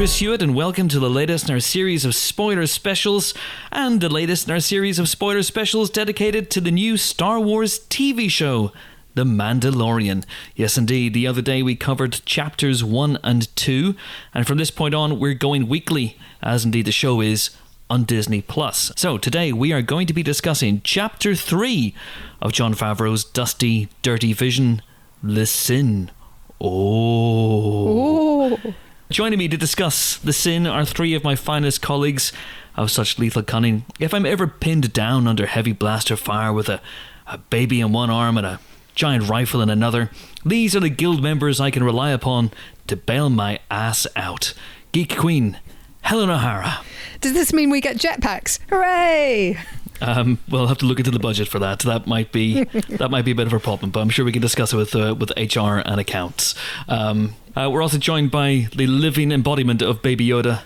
Chris Hewitt, and welcome to the latest in our series of spoiler specials, and the latest in our series of spoiler specials dedicated to the new Star Wars TV show, The Mandalorian. Yes, indeed, the other day we covered chapters 1 and 2, and from this point on, we're going weekly, as indeed the show is on Disney Plus. So today we are going to be discussing chapter 3 of Jon Favreau's dusty, dirty vision, Le Sin. Oh. Oh. Joining me to discuss the sin are three of my finest colleagues of such lethal cunning. If I'm ever pinned down under heavy blaster fire with a, a baby in one arm and a giant rifle in another, these are the guild members I can rely upon to bail my ass out. Geek Queen, Helen O'Hara. Does this mean we get jetpacks? Hooray! Um, we'll have to look into the budget for that. That might be that might be a bit of a problem, but I'm sure we can discuss it with uh, with HR and accounts. Um, uh, we're also joined by the living embodiment of Baby Yoda,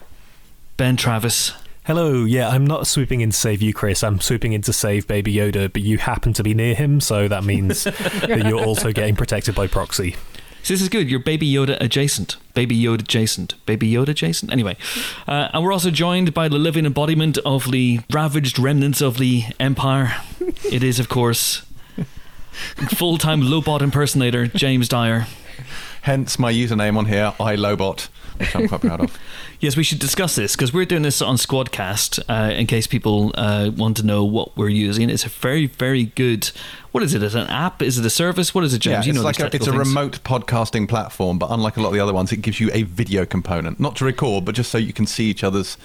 Ben Travis. Hello, yeah, I'm not swooping in to save you, Chris. I'm swooping in to save Baby Yoda, but you happen to be near him, so that means that you're also getting protected by proxy. So this is good. You're Baby Yoda adjacent. Baby Yoda adjacent. Baby Yoda adjacent. Anyway, uh, and we're also joined by the living embodiment of the ravaged remnants of the Empire. it is, of course, full-time Lobot impersonator James Dyer. Hence my username on here, iLobot, which I'm quite proud of. Yes, we should discuss this because we're doing this on Squadcast uh, in case people uh, want to know what we're using. It's a very, very good. What is it? Is it an app? Is it a service? What is it, James? Yeah, you it's know like a, it's a remote podcasting platform, but unlike a lot of the other ones, it gives you a video component, not to record, but just so you can see each other's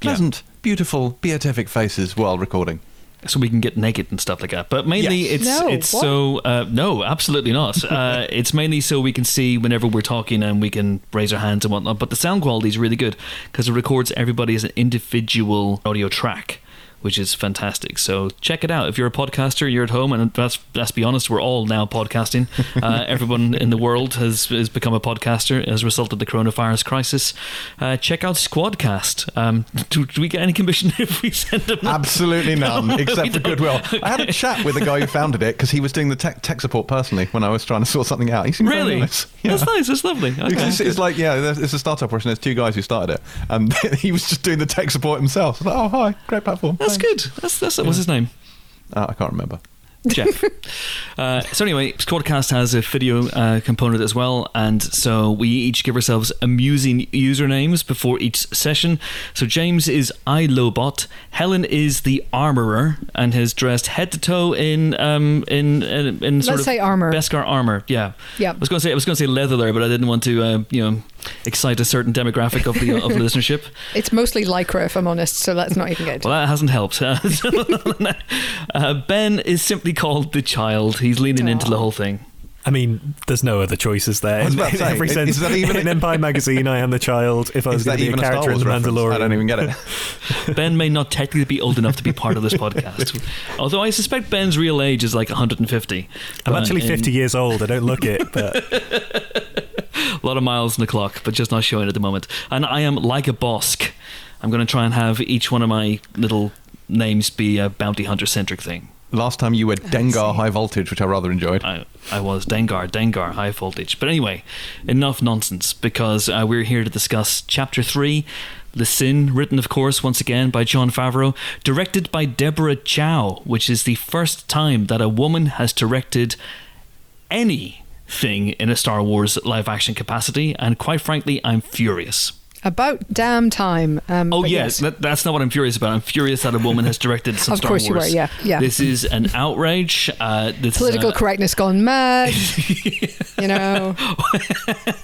pleasant, beautiful, beatific faces while recording. So we can get naked and stuff like that. But mainly, Yes. it's No, it's what? so uh, no, absolutely not. uh, it's mainly so we can see whenever we're talking and we can raise our hands and whatnot. But the sound quality is really good because it records everybody as an individual audio track. Which is fantastic. So check it out. If you're a podcaster, you're at home, and let's let's be honest, we're all now podcasting. Uh, everyone in the world has has become a podcaster as a result of the coronavirus crisis. Uh, check out Squadcast. Um, do, do we get any commission if we send them? Absolutely none, except for goodwill. I had a chat with the guy who founded it because he was doing the tech, tech support personally when I was trying to sort something out. He seemed Really? nice. Yeah. That's nice. That's lovely. Okay. It's, it's like yeah, it's a startup operation. There's two guys who started it, and he was just doing the tech support himself. Like, oh hi, great platform. That's good. That's that's what's his name? Uh, I can't remember. Jeff. uh, so anyway, Squadcast has a video uh, component as well, and so we each give ourselves amusing usernames before each session. So James is iLobot, Helen is the armorer, and has dressed head to toe in um in in, in sort Let's of say armor. Beskar armor. Yeah, Yeah. I was going to say I was going to say leather there, but I didn't want to uh, you know excite a certain demographic of the of the listenership. It's mostly lycra, if I'm honest, so that's not even good. Well, that hasn't helped. uh, ben is simply called the child. He's leaning into the whole thing. I mean, there's no other choices there. In, about in say, every is- sense, is that even- in Empire magazine, I am the child. If I was going that to be a even a character in Wars The reference? Mandalorian, I don't even get it. Ben may not technically be old enough to be part of this podcast, although I suspect Ben's real age is like 150. I'm actually in- 50 years old. I don't look it, but A lot of miles on the clock, but just not showing at the moment. And I am like a Bossk. I'm going to try and have each one of my little names be a bounty hunter centric thing. Last time you were Dengar High Voltage, which I rather enjoyed. I, I was Dengar, Dengar, high voltage. But anyway, enough nonsense because uh, we're here to discuss Chapter 3, The Sin, written, of course, once again by Jon Favreau, directed by Deborah Chow, which is the first time that a woman has directed anything in a Star Wars live action capacity. And quite frankly, I'm furious. About damn time. Um, Oh yes, that, that's not what I'm furious about. I'm furious that a woman has directed some Of Star course you Wars. were, yeah, yeah. This is an outrage. Uh, this is Political a- correctness gone mad. you know.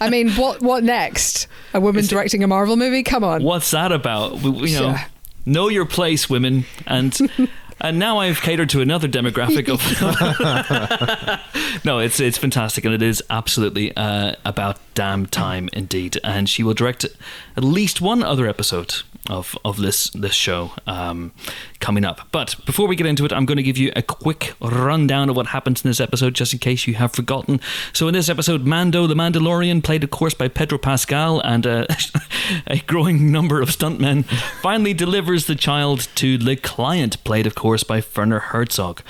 I mean, what what next? A woman directing a Marvel movie? Come on. What's that about? We- You know, know your place, women, and and now I've catered to another demographic of. no, it's it's fantastic, and it is absolutely uh, about damn time indeed. And she will direct at least one other episode of of this this show um, coming up. But before we get into it, I'm going to give you a quick rundown of what happens in this episode, just in case you have forgotten. So in this episode, Mando the Mandalorian, played of course by Pedro Pascal, and uh, a growing number of stuntmen, finally delivers the child to the client, played of course by Werner Herzog.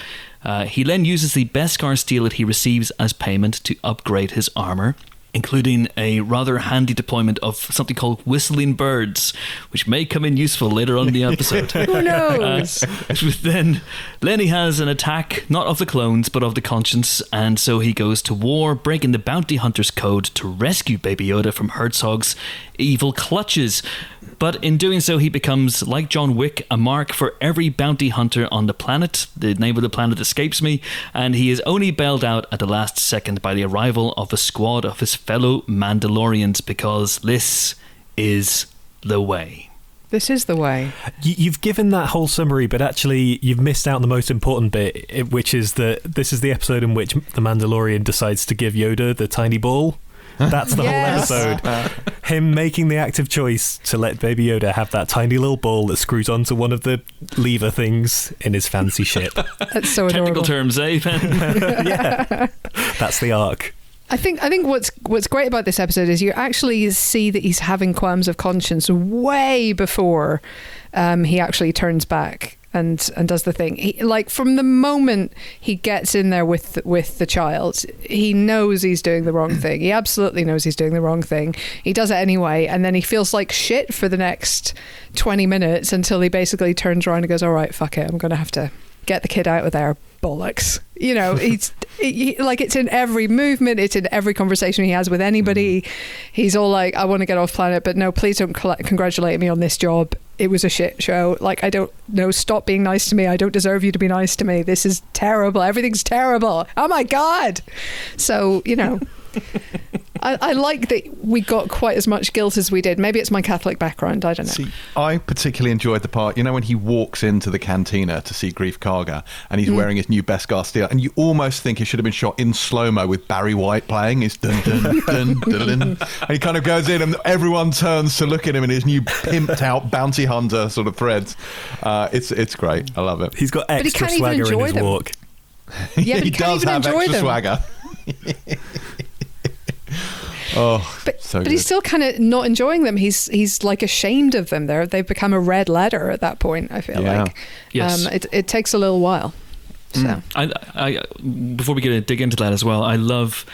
Uh, he then uses the Beskar steel that he receives as payment to upgrade his armor. including a rather handy deployment of something called whistling birds, which may come in useful later on in the episode. Who knows? then Lenny has an attack, not of the clones, but of the conscience, and so he goes to war, breaking the bounty hunter's code to rescue Baby Yoda from Herzog's evil clutches. But in doing so, he becomes, like John Wick, a mark for every bounty hunter on the planet. The name of the planet escapes me, and he is only bailed out at the last second by the arrival of a squad of his fellow Mandalorians because this is the way. this is the way. You, you've given that whole summary, but actually, you've missed out on the most important bit, which is that this is the episode in which the Mandalorian decides to give Yoda the tiny ball. That's the Yes. whole episode. Him making the active choice to let Baby Yoda have that tiny little ball that screws onto one of the lever things in his fancy ship. That's so adorable. Technical terms, eh, Ben? yeah, that's the arc. I think I think what's what's great about this episode is you actually see that he's having qualms of conscience way before um, he actually turns back and and does the thing. He, like from the moment he gets in there with with the child, he knows he's doing the wrong thing. He absolutely knows he's doing the wrong thing. He does it anyway, and then he feels like shit for the next twenty minutes until he basically turns around and goes, "All right, fuck it, I'm going to have to." Get the kid out of there, bollocks. You know, he's he, like it's in every movement, it's in every conversation he has with anybody. Mm-hmm. He's all like, "I want to get off planet, but no, please don't congratulate me on this job. It was a shit show. Like, I don't know. Stop being nice to me. I don't deserve you to be nice to me. This is terrible. Everything's terrible. Oh my god." So you know. I, I like that we got quite as much guilt as we did. Maybe it's my Catholic background. I don't know. See, I particularly enjoyed the part, you know, when he walks into the cantina to see Greef Karga and he's wearing his new Beskar steel, and you almost think it should have been shot in slow mo with Barry White playing. It's dun dun dun dun dun. And he kind of goes in, and everyone turns to look at him in his new pimped out bounty hunter sort of threads. Uh, it's it's great. I love it. He's got he extra can't even swagger in his them. walk. Yeah, but he he can't does even have enjoy extra them. swagger. oh, But, so but he's still kind of not enjoying them. He's he's like ashamed of them. They're they've become a red letter at that point. I feel Yeah. like Yes. um, it it takes a little while. So I, I, before we get to dig into that as well, I love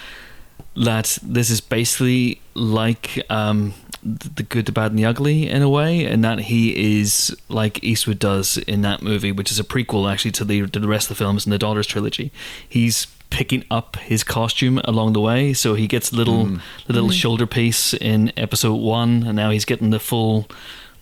that this is basically like um, the good, the bad, and the ugly in a way, and that he is like Eastwood does in that movie, which is a prequel actually to the to the rest of the films in the Dollars trilogy. He's picking up his costume along the way, so he gets little the little mm. mm. shoulder piece in episode one, and now he's getting the full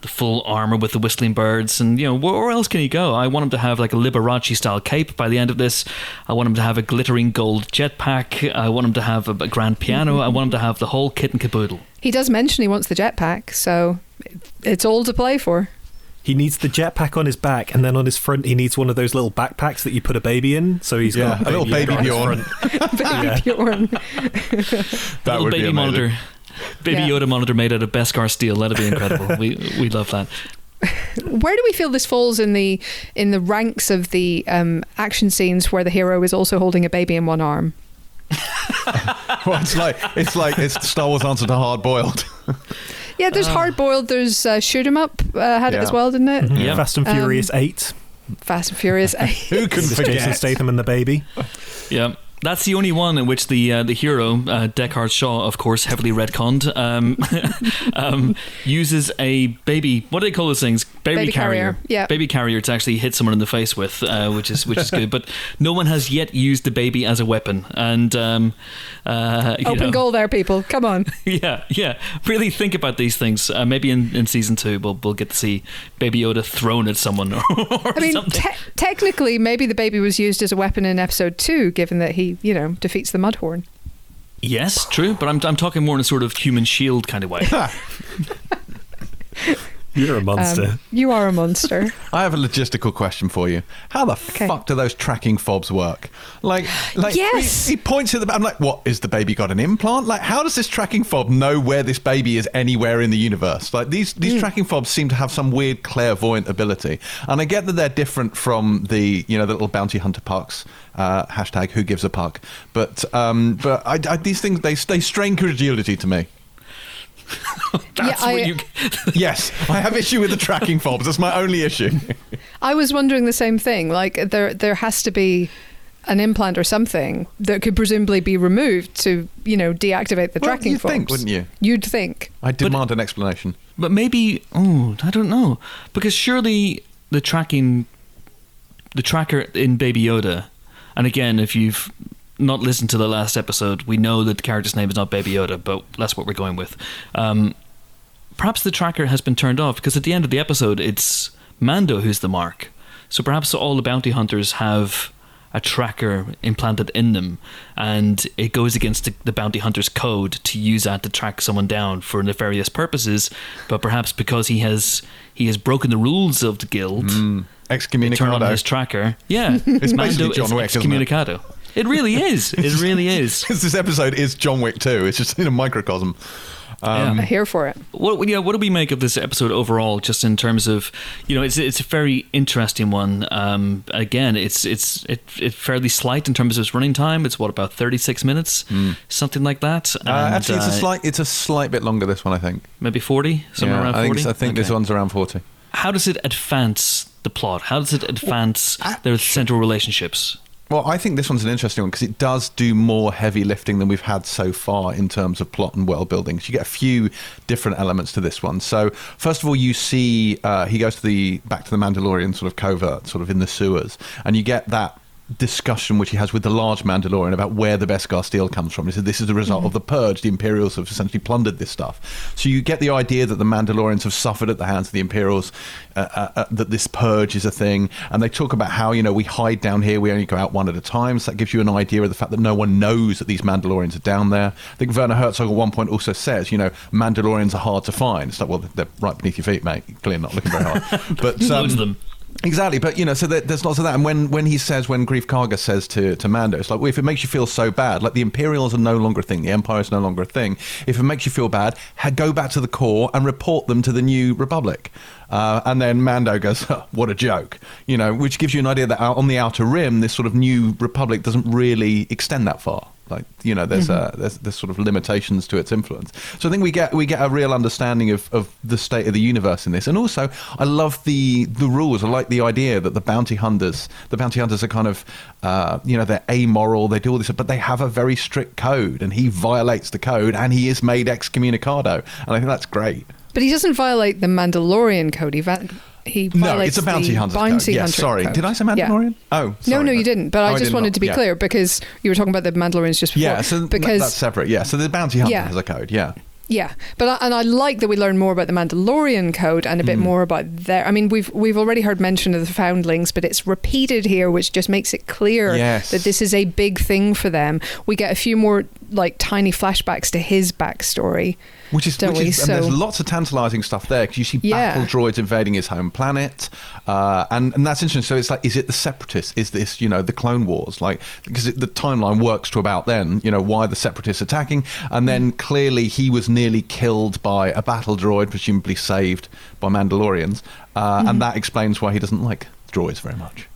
the full armor with the whistling birds. And you know where, where else can he go? I want him to have like a liberace style cape by the end of this. I want him to have a glittering gold jetpack. I want him to have a, a grand piano. I want him to have the whole kit and caboodle. He does mention he wants the jetpack, so it's all to play for. He needs the jetpack on his back, and then on his front, he needs one of those little backpacks that you put a baby in. So he's Yeah, got a little baby on his Bjorn. front. Baby Yeah. Bjorn. that little would be baby amazing. monitor baby Yeah. yoda monitor made out of beskar steel that'd be incredible we we love that Where do we feel this falls in the in the ranks of the um, action scenes where the hero is also holding a baby in one arm? Well, it's like it's like it's Star Wars answer to hard boiled. Yeah, there's hard boiled. There's uh, shoot 'em up. Uh, had it Yeah. as well, didn't it? Yep. Fast and Um, Furious 8. Fast and Furious. Eight. Who can Just Jason forget? Statham and the baby. Yeah. That's the only one in which the uh, the hero uh, Deckard Shaw, of course, heavily retconned, um, um, uses a baby. What do they call those things? Baby, Baby carrier, yeah. baby carrier to actually hit someone in the face with, uh, which is which is good. But no one has yet used the baby as a weapon. And um, uh, you Open know, goal there, people. Come on. yeah, yeah. Really think about these things. Uh, maybe in, in season two, we'll we'll get to see Baby Yoda thrown at someone or, or I mean, te- technically, maybe the baby was used as a weapon in episode two, given that he, you know, defeats the Mudhorn. yes, true. But I'm I'm talking more in a sort of human shield kind of way. You're a monster. Um, you are a monster. I have a logistical question for you. How the Okay. fuck do those tracking fobs work? Like, like Yes. he, he points at the. I'm like, what is the baby got an implant? Like, how does this tracking fob know where this baby is anywhere in the universe? Like these these Hmm. tracking fobs seem to have some weird clairvoyant ability, and I get that they're different from the you know the little bounty hunter parks. Uh, hashtag Who gives a puck? But um, but I, I, these things they they strain credulity to me. That's Yeah, I- what you. Uh, yes, I have issue with the tracking fobs. That's my only issue. I was wondering the same thing. Like there, there has to be an implant or something that could presumably be removed to, you know, deactivate the Well, tracking you'd fobs. think, wouldn't you? You'd think. I demand an explanation. But maybe, oh, I don't know, because surely the tracking, the tracker in Baby Yoda, and again, if you've not listened to the last episode, we know that the character's name is not Baby Yoda, but that's what we're going with. Um, perhaps the tracker has been turned off because at the end of the episode, it's Mando who's the mark. So perhaps all the bounty hunters have a tracker implanted in them, and it goes against the, the bounty hunter's code to use that to track someone down for nefarious purposes. But perhaps because he has he has broken the rules of the guild, turn on his tracker. Yeah, It's Mando basically John is Wick, isn't it? Excommunicado. It really is. It really is. this episode is John Wick 2. It's just in a microcosm. Um, Yeah. I'm here for it. What yeah, what do we make of this episode overall? Just in terms of, you know, it's it's a very interesting one. Um, again, it's it's it, it's fairly slight in terms of its running time. It's what about thirty six minutes, something like that. Uh, And, actually, it's a uh, slight. It's a slight bit longer. This one, I think. maybe forty, somewhere Yeah, around I think, forty. I think this one's around forty. How does it advance the plot? How does it advance their central relationships? Well, I think this one's an interesting one because it does do more heavy lifting than we've had so far in terms of plot and world building. So you get a few different elements to this one. So first of all, you see uh, he goes to the back to the Mandalorian sort of covert, sort of in the sewers, and you get that discussion which he has with the large Mandalorian about where the Beskar steel comes from. He said this is the result of the purge. The Imperials have essentially plundered this stuff. So you get the idea that the Mandalorians have suffered at the hands of the Imperials, uh, uh, uh, that this purge is a thing, and they talk about how you know we hide down here, we only go out one at a time. So that gives you an idea of the fact that no one knows that these Mandalorians are down there. I think Werner Herzog at one point also says, you know, Mandalorians are hard to find. It's like, well, they're right beneath your feet, mate. You're clearly not looking very hard. But um, them. Exactly, but you know, so there, there's lots of that. And when, when he says, when Greef Karga says to, to Mando, it's like, well, if it makes you feel so bad, like the Imperials are no longer a thing, the Empire is no longer a thing. If it makes you feel bad, ha- go back to the core and report them to the new Republic. Uh, and then Mando goes, "Huh, what a joke, you know, which gives you an idea that on the outer rim, this sort of new Republic doesn't really extend that far. Like you know, there's uh, there's, there's sort of limitations to its influence. So I think we get we get a real understanding of, of the state of the universe in this, and also I love the the rules. I like the idea that the bounty hunters, the bounty hunters are kind of, uh, you know, they're amoral. They do all this, but they have a very strict code, and he violates the code, and he is made excommunicado, and I think that's great. But he doesn't violate the Mandalorian code. He, va- he No, it's a bounty hunter. bounty Yes, hunter sorry. code. Did I say Yeah. Mandalorian? Oh, No, sorry. no, you didn't. But Oh, I just wanted not. to be Yeah. clear because you were talking about the Mandalorians just before. Yeah, so because that's separate. Yeah, so the bounty hunter Yeah. has a code. Yeah. Yeah, but I, and I like that we learn more about the Mandalorian code and a bit mm. more about their. I mean, we've we've already heard mention of the foundlings, but it's repeated here, which just makes it clear Yes. that this is a big thing for them. We get a few more like tiny flashbacks to his backstory. Which is, which is and there's lots of tantalizing stuff there because you see Yeah. battle droids invading his home planet, uh, and and that's interesting. So it's like, is it the Separatists? Is this you know the Clone Wars? Like because it, the timeline works to about then. You know why the Separatists attacking, and then clearly he was nearly killed by a battle droid, presumably saved by Mandalorians, uh, Mm-hmm. and that explains why he doesn't like droids very much.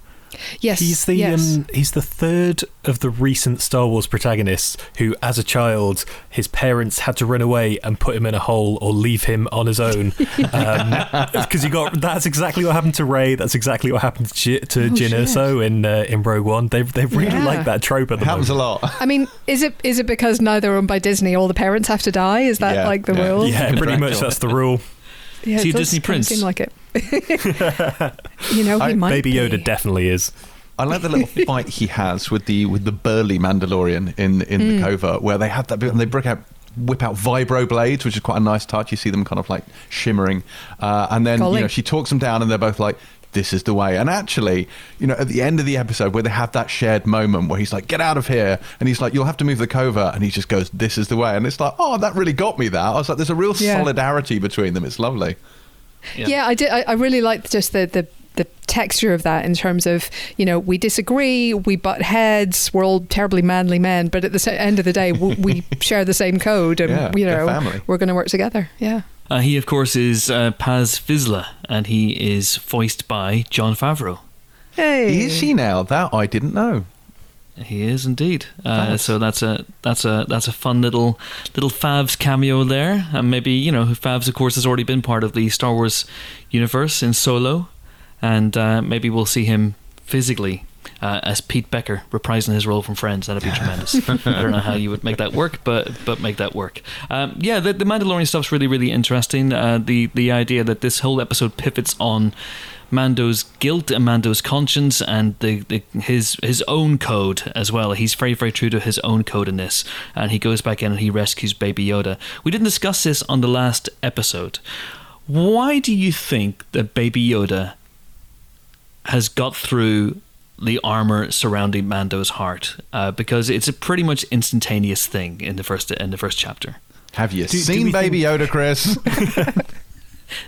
Yes, He's the yes. um, he's the third of the recent Star Wars protagonists who, as a child, his parents had to run away and put him in a hole or leave him on his own. Because you got that's exactly what happened to Rey. That's exactly what happened to, J- to Oh, Jyn. Erso in uh, in Rogue One. They they really Yeah. like that trope at It the happens a lot. I mean, is it is it because now they're owned by Disney, all the parents have to die? Is that Yeah, like the yeah. rule? Yeah, pretty much that's the rule. Yeah, See it does Disney prince? Seem like it. you know, he I- might Baby be. Yoda definitely is. I like the little fight he has with the with the burly Mandalorian in in Hmm. the covert, where they have that bit and they break out. Whip out vibro blades, which is quite a nice touch. You see them kind of like shimmering, uh, and then you know she talks them down, and they're both like, "This is the way." And actually, you know, at the end of the episode, where they have that shared moment where he's like, "Get out of here," and he's like, "You'll have to move the covert," and he just goes, "This is the way," and it's like, "Oh, that really got me." That I was like, "There's a real Yeah. solidarity between them. It's lovely." Yeah, I did. I, I really liked just the, the the texture of that in terms of you know we disagree, we butt heads, we're all terribly manly men, but at the end of the day, we, we share the same code, and Yeah, you know we're going to work together. Yeah. Uh, he, of course, is uh, Paz Vizsla, and he is voiced by Jon Favreau. Hey, Is she now? That I didn't know. He is indeed. Uh, so that's a that's a that's a fun little little Favs cameo there, and maybe you know Favs, of course, has already been part of the Star Wars universe in Solo, and uh, maybe we'll see him physically uh, as Pete Becker reprising his role from Friends. That'd be tremendous. I don't know how you would make that work, but but make that work. Um, yeah, the, the Mandalorian stuff's really really interesting. Uh, the the idea that this whole episode pivots on. Mando's guilt and Mando's conscience and the, the, his his own code as well. He's very very true to his own code in this, and he goes back in and he rescues Baby Yoda. We didn't discuss this on the last episode. Why do you think that Baby Yoda has got through the armor surrounding Mando's heart? Uh, because it's a pretty much instantaneous thing in the first in the first chapter. Have you do seen we Baby Yoda, Chris?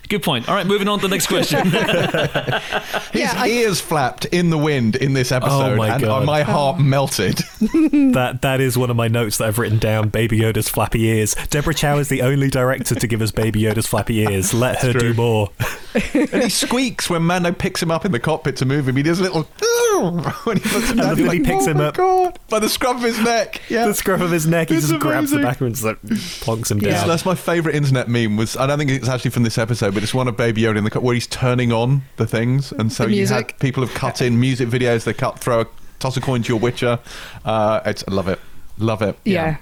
Good point. All right, moving on to the next question. His Yeah, I- ears flapped in the wind in this episode, my and uh, God. my heart melted. That that is one of my notes that I've written down. Baby Yoda's flappy ears. Deborah Chow is the only director to give us Baby Yoda's flappy ears. Let her true. do more. and he squeaks when Mando picks him up in the cockpit to move him. He does a little when he puts him And down. then he like, picks oh him my up. God, by the scruff of his neck. Yeah, The scruff of his neck, he It's just grabs the back of him and just like plonks him Yeah. down. That's my favourite internet meme. Was I don't think it's actually from this episode, but it's one of Baby Yoda in the where he's turning on the things, and so The you music. have people have cut in music videos. They cut, throw, a, toss a coin to your Witcher. Uh, it's I love it, love it. yeah.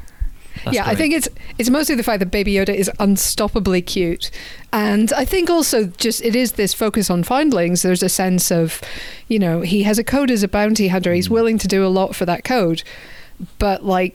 That's yeah, I think it's it's mostly the fact that Baby Yoda is unstoppably cute, and I think also just it is this focus on foundlings. There's a sense of, you know, he has a code as a bounty hunter. He's willing to do a lot for that code, but like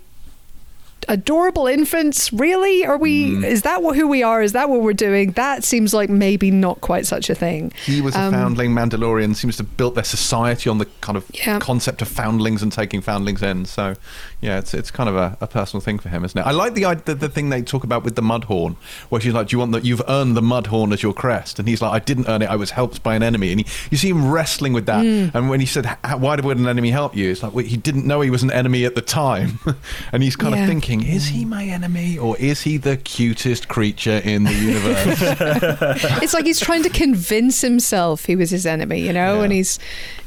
adorable infants, really? Are we? Is that what, who we are? Is that what we're doing? That seems like maybe not quite such a thing. He was a Um, foundling Mandalorian. Seems to have built their society on the kind of Yeah. concept of foundlings and taking foundlings in. So, yeah, it's it's kind of a, a personal thing for him, isn't it? I like the, the the thing they talk about with the mudhorn, where she's like, "Do you want that? You've earned the mudhorn as your crest," and he's like, "I didn't earn it. I was helped by an enemy." And he, you see him wrestling with that. And when he said, "Why would an enemy help you?" It's like well, he didn't know he was an enemy at the time, and he's kind Yeah. of thinking, "Is he my enemy or is he the cutest creature in the universe?" it's like he's trying to convince himself he was his enemy, you know, Yeah. and he's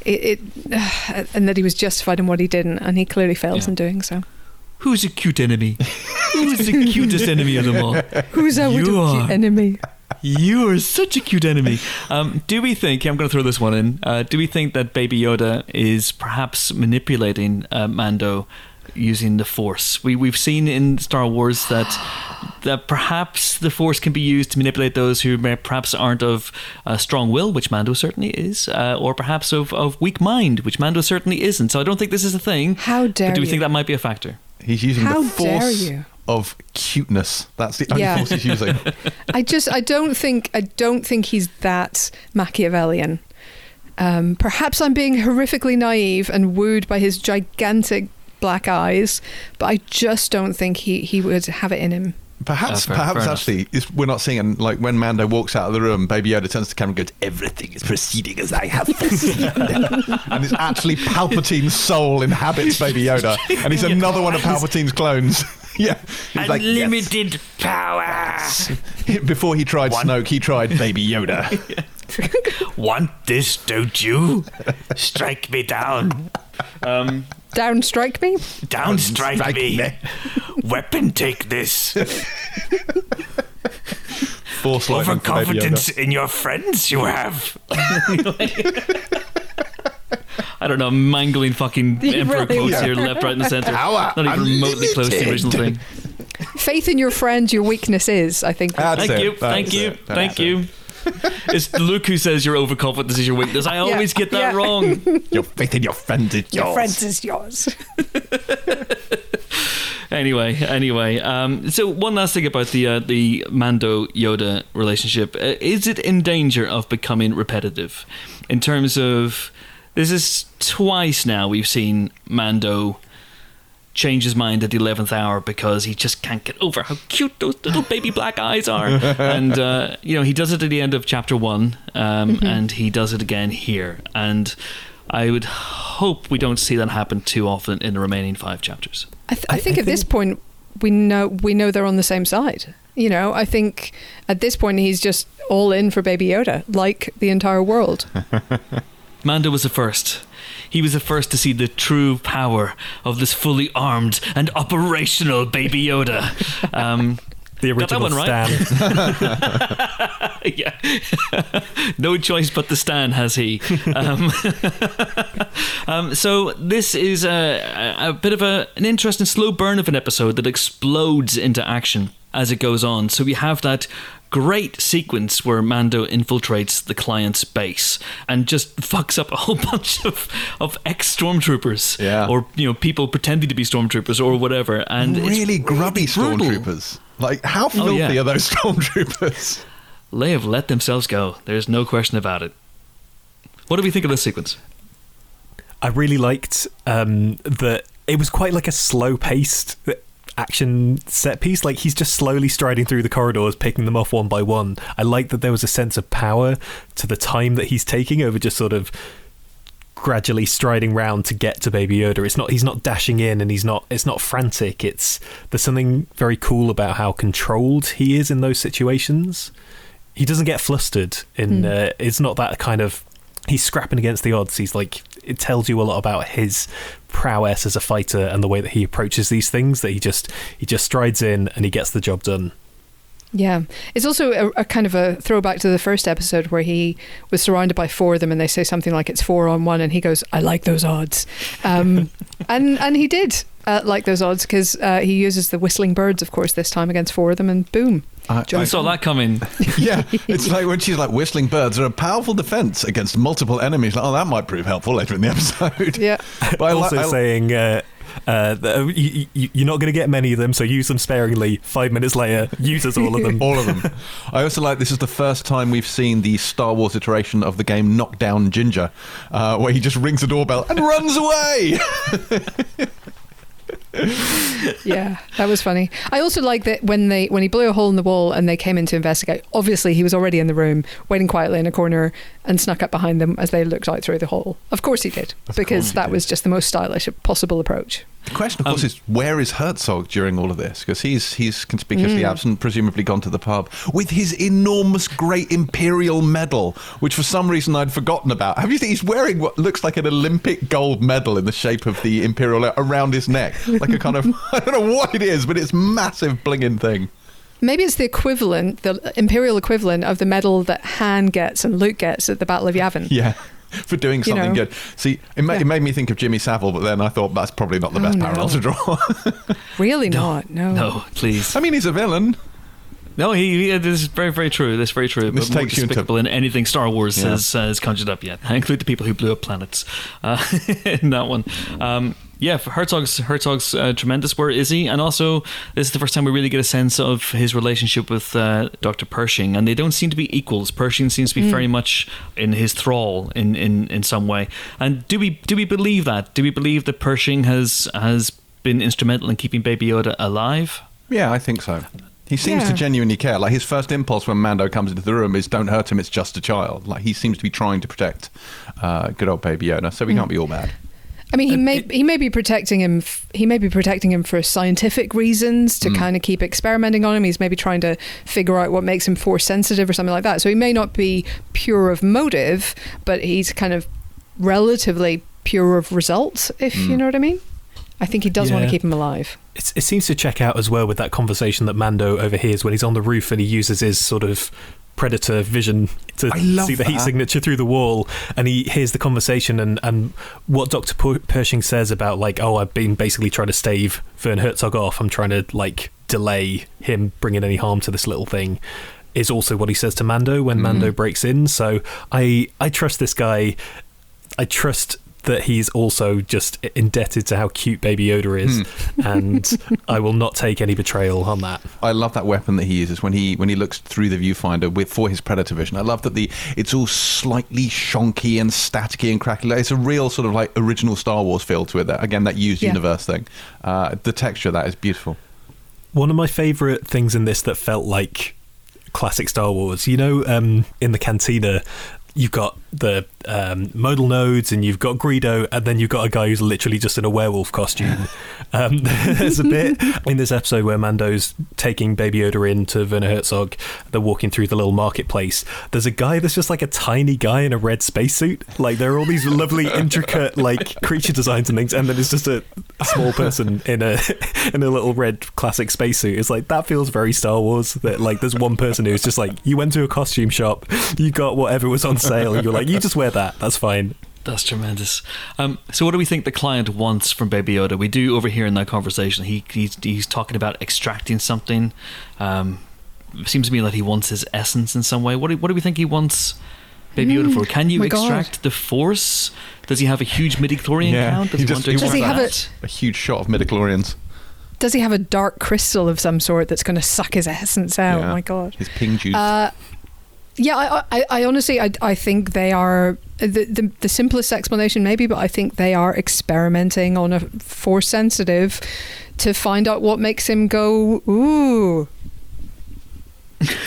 it, it and that he was justified in what he didn't, and he clearly fails Yeah. in doing so. Who's a cute enemy? Who's the cutest enemy of them all? Who's our You are. cute enemy? You are such a cute enemy. Um, do we think? I'm going to throw this one in. Uh, do we think that Baby Yoda is perhaps manipulating uh, Mando using the Force? We we've seen in Star Wars that that perhaps the Force can be used to manipulate those who may, perhaps aren't of uh, strong will, which Mando certainly is, uh, or perhaps of, of weak mind, which Mando certainly isn't. So I don't think this is a thing. How dare But do we you. think that might be a factor? He's using How the dare force you. of cuteness. That's the only Yeah. force he's using. I just I don't think I don't think he's that Machiavellian. Um, perhaps I'm being horrifically naive and wooed by his gigantic black eyes, but I just don't think he, he would have it in him. Perhaps, Uh, fair- perhaps fair actually, it's, we're not seeing. And like when Mando walks out of the room, Baby Yoda turns to the camera and goes, "Everything is proceeding as I have foreseen." and it's actually Palpatine's soul inhabits Baby Yoda, and he's another one of Palpatine's clones. yeah, he's like, yes. Power. Before he tried Snoke, he tried Baby Yoda. Want this, don't you? Strike me down. Um, Down strike me. down strike, Strike me. me. Weapon take this. Force lightning for Baby in your friends you have. I don't know, mangling fucking You emperor really quotes are. here, left, right, and centre. Power Not even remotely close to the original thing. Faith in your friend, your weakness is. I think. That's Thank it, you, that's thank you, it, that's thank it. you. It's Luke who says you're overconfident. This is your weakness. I always get that yeah. wrong. Your faith in your friend is yours. your yours. friend is yours. Anyway, anyway. Um, so one last thing about the uh, the Mando Yoda relationship: uh, is it in danger of becoming repetitive? In terms of this is twice now we've seen Mando change his mind at the eleventh hour because he just can't get over how cute those little baby black eyes are, and uh, you know he does it at the end of chapter one, um, and he does it again here, and. I would hope we don't see that happen too often in the remaining five chapters. I, th- I I- think at this point we know we know they're on the same side. You know, I think at this point he's just all in for Baby Yoda, like the entire world. Manda was the first. He was the first to see the true power of this fully armed and operational Baby Yoda. Um, The Got that original one right. Stan. yeah. no choice but the Stan, has he? Um, um, so this is a, a bit of a, an interesting slow burn of an episode that explodes into action as it goes on. So we have that great sequence where Mando infiltrates the client's base and just fucks up a whole bunch of, of ex stormtroopers Yeah. or you know people pretending to be stormtroopers or whatever and it's really grubby brutal. stormtroopers. Like, how filthy yeah. are those stormtroopers? They have let themselves go. There's no question about it. What do we think of this sequence? I really liked um, that it was quite like a slow paced action set piece. Like he's just slowly striding through the corridors, picking them off one by one. I like that there was a sense of power to the time that he's taking over just sort of gradually striding round to get to Baby Yoda. It's not he's not dashing in and he's not it's not frantic. It's there's something very cool about how controlled he is in those situations. He doesn't get flustered in uh, it's not that kind of he's scrapping against the odds. He's like it tells you a lot about his prowess as a fighter and the way that he approaches these things that he just he just strides in and he gets the job done. Yeah. It's also a, a kind of a throwback to the first episode where he was surrounded by four of them and they say something like it's four on one and he goes, I like those odds. Um, and, and he did uh, like those odds because uh, he uses the whistling birds, of course, this time against four of them and boom. I- I saw that coming. yeah, it's like when she's like whistling birds are a powerful defense against multiple enemies. Like, oh, that might prove helpful later in the episode. Yeah. but I, li- also I- saying uh, uh, you, you, you're not going to get many of them, so use them sparingly. Five minutes later, uses all of them. all of them. I also like this is the first time we've seen the Star Wars iteration of the game Knockdown Ginger, uh, where he just rings a doorbell and runs away. yeah, that was funny. I also like that when they when he blew a hole in the wall and they came in to investigate. Obviously, he was already in the room, waiting quietly in a corner, and snuck up behind them as they looked out through the hole. Of course, he did because he that did. was just the most stylish possible approach. The question, of course, um, is where is Herzog during all of this? Because he's he's conspicuously hmm. absent, presumably gone to the pub with his enormous, great imperial medal, which for some reason I'd forgotten about. Have you seen? He's wearing what looks like an Olympic gold medal in the shape of the imperial uh, around his neck, like a kind of I don't know what it is, but it's massive blinging thing. Maybe it's the equivalent, the imperial equivalent of the medal that Han gets and Luke gets at the Battle of Yavin. Yeah. For doing You something know. good. See, it, ma- Yeah. it made me think of Jimmy Savile, but then I thought that's probably not the Oh, best no. parallel to draw. Really not. No. No, please. I mean, he's a villain. No, he, he this is very, very true. This is very true. This but more takes you into- despicable than anything Star Wars Yeah. has, has conjured up yet. I include the people who blew up planets uh, in that one. Um, yeah, for Herzog's Herzog's uh, tremendous. Where is he? And also, this is the first time we really get a sense of his relationship with uh, Doctor Pershing, and they don't seem to be equals. Pershing seems to be very much in his thrall in, in, in some way. And do we do we believe that? Do we believe that Pershing has has been instrumental in keeping Baby Yoda alive? Yeah, I think so. He seems to genuinely care. Like his first impulse when Mando comes into the room is, "Don't hurt him. It's just a child." Like he seems to be trying to protect uh, good old Baby Yoda, so we can't be all bad. I mean, he may it- he may be protecting him. F- he may be protecting him for scientific reasons to hmm. kind of keep experimenting on him. He's maybe trying to figure out what makes him force sensitive or something like that. So he may not be pure of motive, but he's kind of relatively pure of result. If hmm. you know what I mean. I think he does want to keep him alive. It's, it seems to check out as well with that conversation that Mando overhears when he's on the roof and he uses his sort of predator vision to see the heat signature through the wall and he hears the conversation and, and what Dr. Per- Pershing says about like oh I've been basically trying to stave Vern Herzog off. I'm trying to like delay him bringing any harm to this little thing is also what he says to Mando when Mando breaks in. So I I trust this guy. I trust that he's also just indebted to how cute Baby Yoda is, and I will not take any betrayal on that. I love that weapon that he uses when he when he looks through the viewfinder with for his predator vision. I love that the it's all slightly shonky and staticky and crackly. It's a real sort of like original Star Wars feel to it. That again, that used Yeah. universe thing. Uh, the texture of that is beautiful. One of my favorite things in this that felt like classic Star Wars, you know, um, in the cantina, you've got the um, modal nodes, and you've got Greedo, and then you've got a guy who's literally just in a werewolf costume. um, there's a bit in this episode where Mando's taking Baby Yoda in to Werner Herzog. They're walking through the little marketplace. There's a guy that's just like a tiny guy in a red spacesuit. Like there are all these lovely, intricate like creature designs and things, and then it's just a, a small person in a in a little red classic spacesuit. It's like that feels very Star Wars. That like there's one person who's just like you went to a costume shop, you got whatever was on sale, and you're like you just wear that. That's fine. That's tremendous. Um, so, what do we think the client wants from Baby Yoda? We do overhear in that conversation. He he's, he's talking about extracting something. Um, it seems to me that he wants his essence in some way. What do, what do we think he wants Baby Yoda for? Can you my God. extract the Force? Does he have a huge midichlorian Yeah, count? Does he he, just- want to he Does he have that? A huge shot of midichlorians. Does he have a dark crystal of some sort that's going to suck his essence out? Yeah. Oh my god. His ping juice. Uh, yeah, I, I, I honestly, I, I think they are the, the the simplest explanation, maybe, but I think they are experimenting on a force sensitive to find out what makes him go ooh.